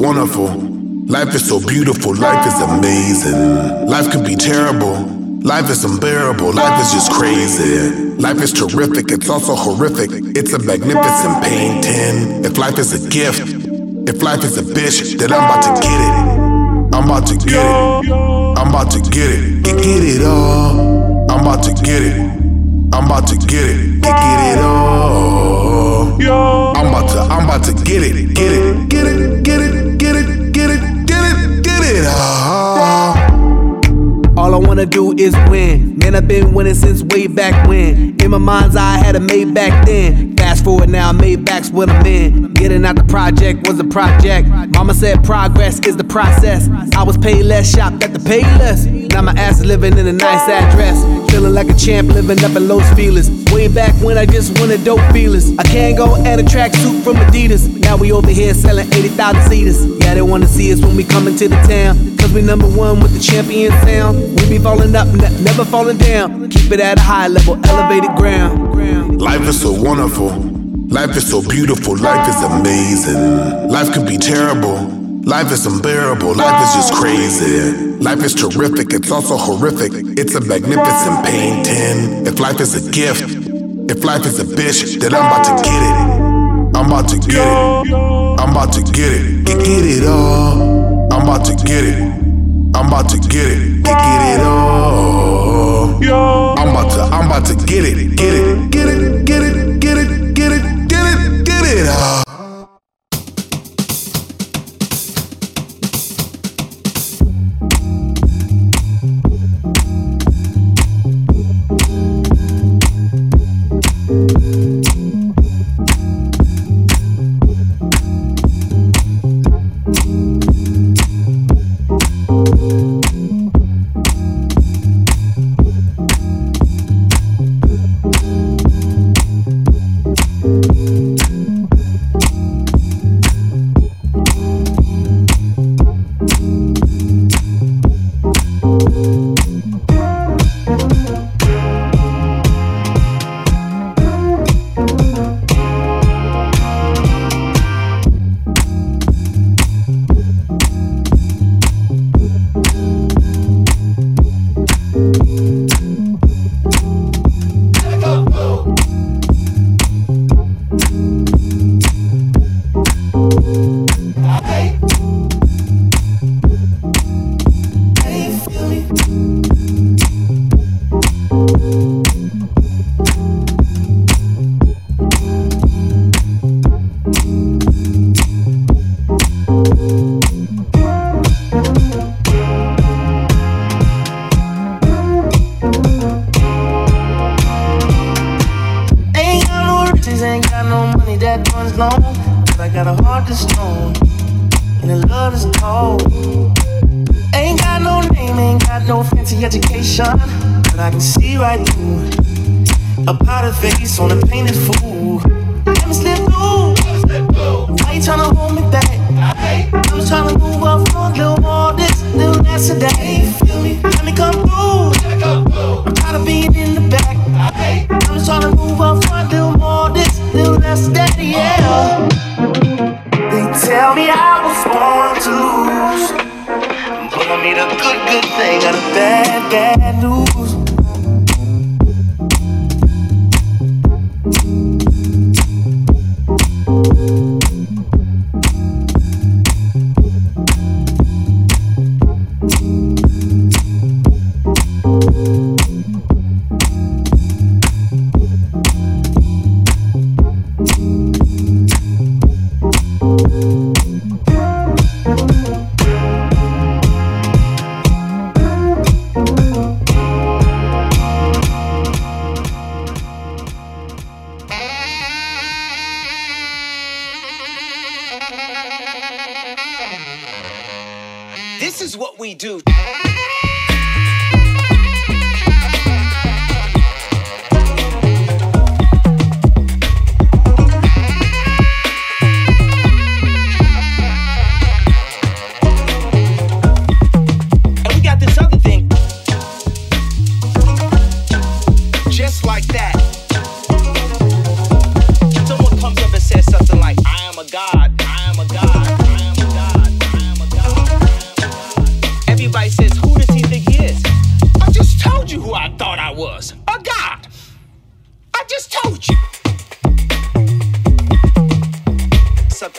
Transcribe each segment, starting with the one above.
wonderful. Life is so beautiful. Life is amazing. Life could be terrible. Life is unbearable. Life is just crazy. Life is terrific. It's also horrific. It's a magnificent painting. If life is a gift, if life is a bitch, then I'm about to get it. I'm about to get it. I'm about to get it. Get, get it all. I'm about to get it. I'm about to get it. Get, get it all. I'm about to, I'm about to. Get it. Get it. Get it. Get it. Wanna do is win. Man, I've been winning since way back when. In my mind's eye, I had a Maybach then. Fast forward now, Maybach's what I'm in. Getting out the project was a project. Mama said progress is the process. I was paid less, shopped at the pay less. Now my ass is living in a nice address. Feeling like a champ, living up in Los Feliz. Way back when I just wanted dope feelers. I can't go and a track suit from Adidas. Now we over here selling 80,000 seaters. Yeah, they wanna see us when we come into the town. Cause we number one with the champion sound. We be falling up, ne- never falling down. Keep it at a high level, elevated ground. Life is so wonderful. Life is so beautiful. Life is amazing. Life could be terrible. Life is unbearable. Life is just crazy. Life is terrific. It's also horrific. It's a magnificent painting. If life is a gift, if life is a bitch, then I'm about to get it. I'm about to get it. I'm about to get it. Get, get it all. I'm about to get it. I'm about to get it. Get, get it all. I'm about to, I'm about to get it. Get it. Get it. Get it. They tell me I was born to lose. But I made a good, good thing out of bad, bad news.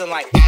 something like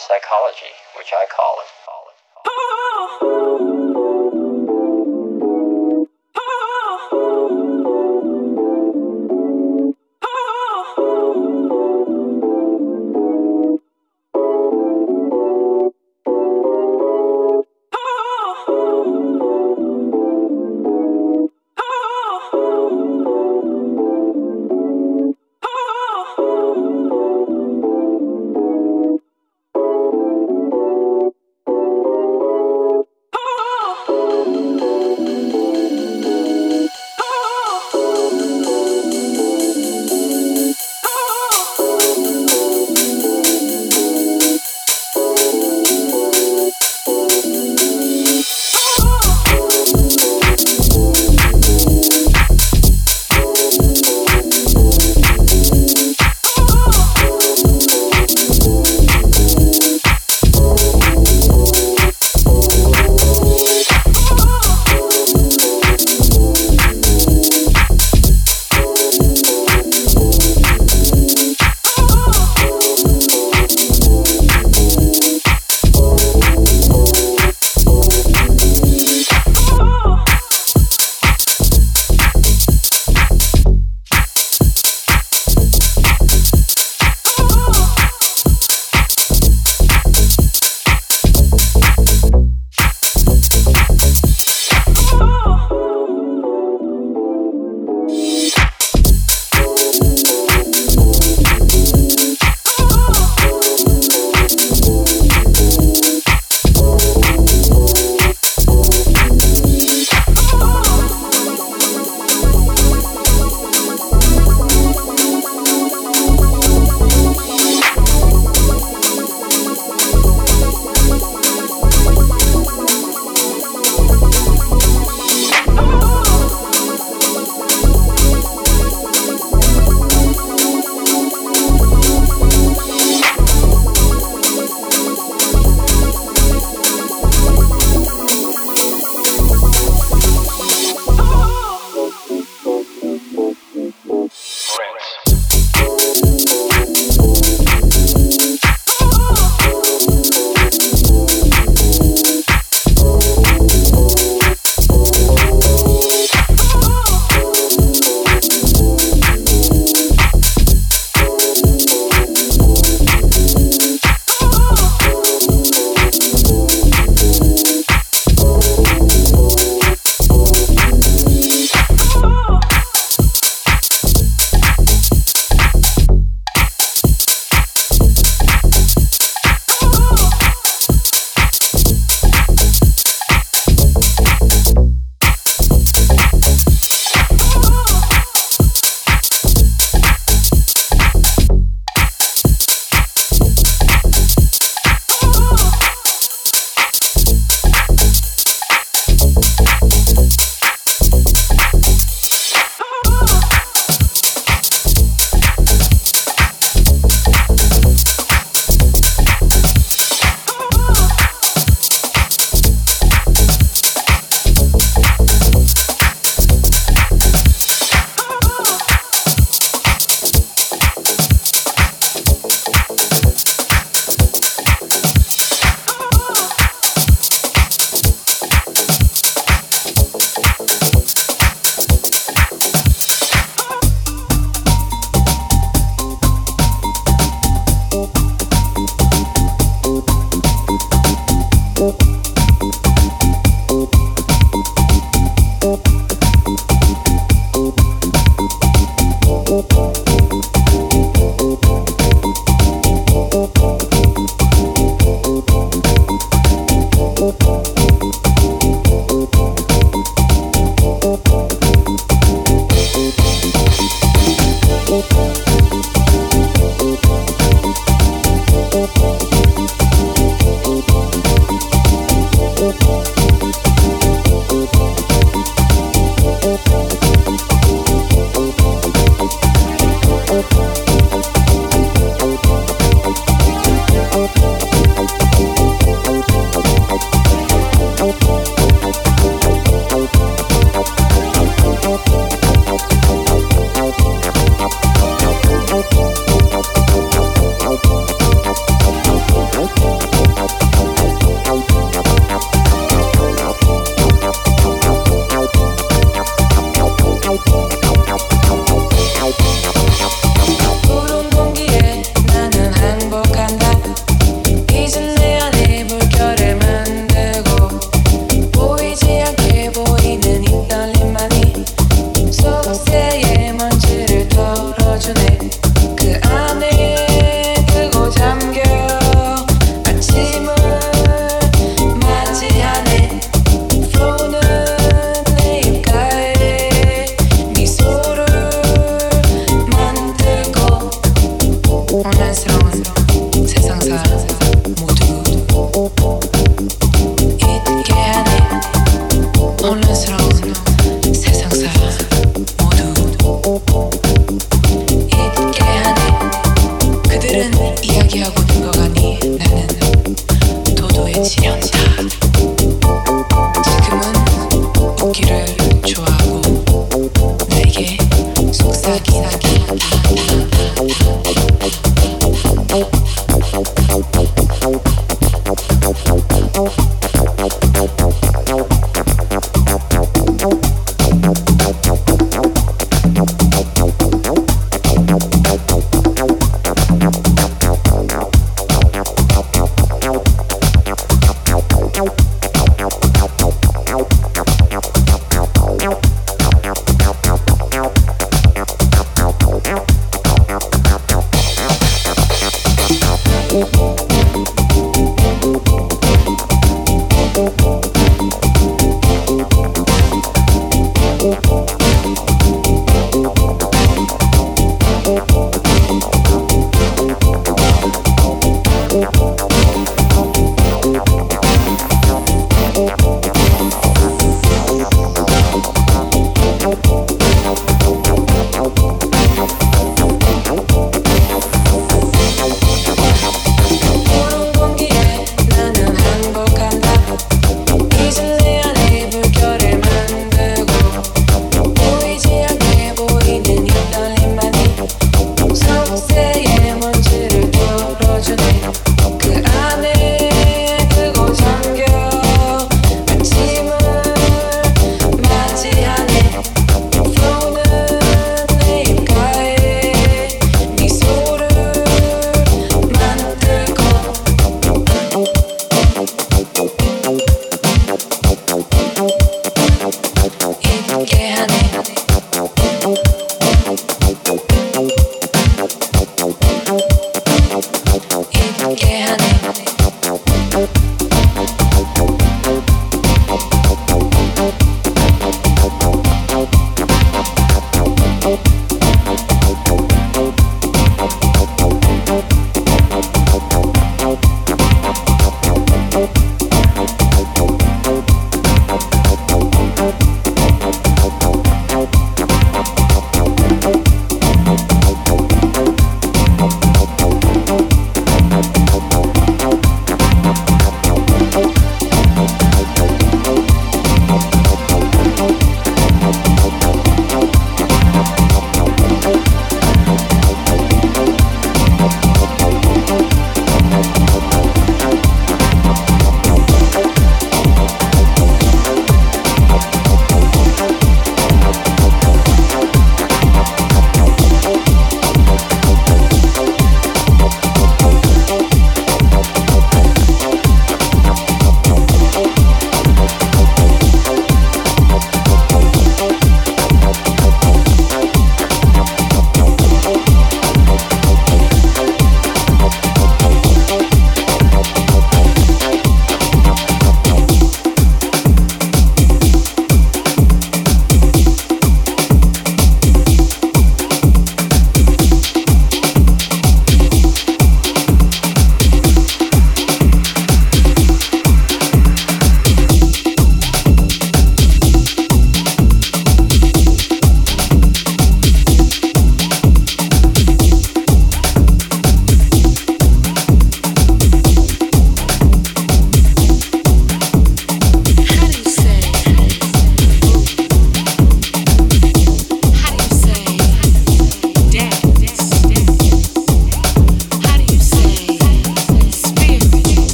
psychology, which I call it.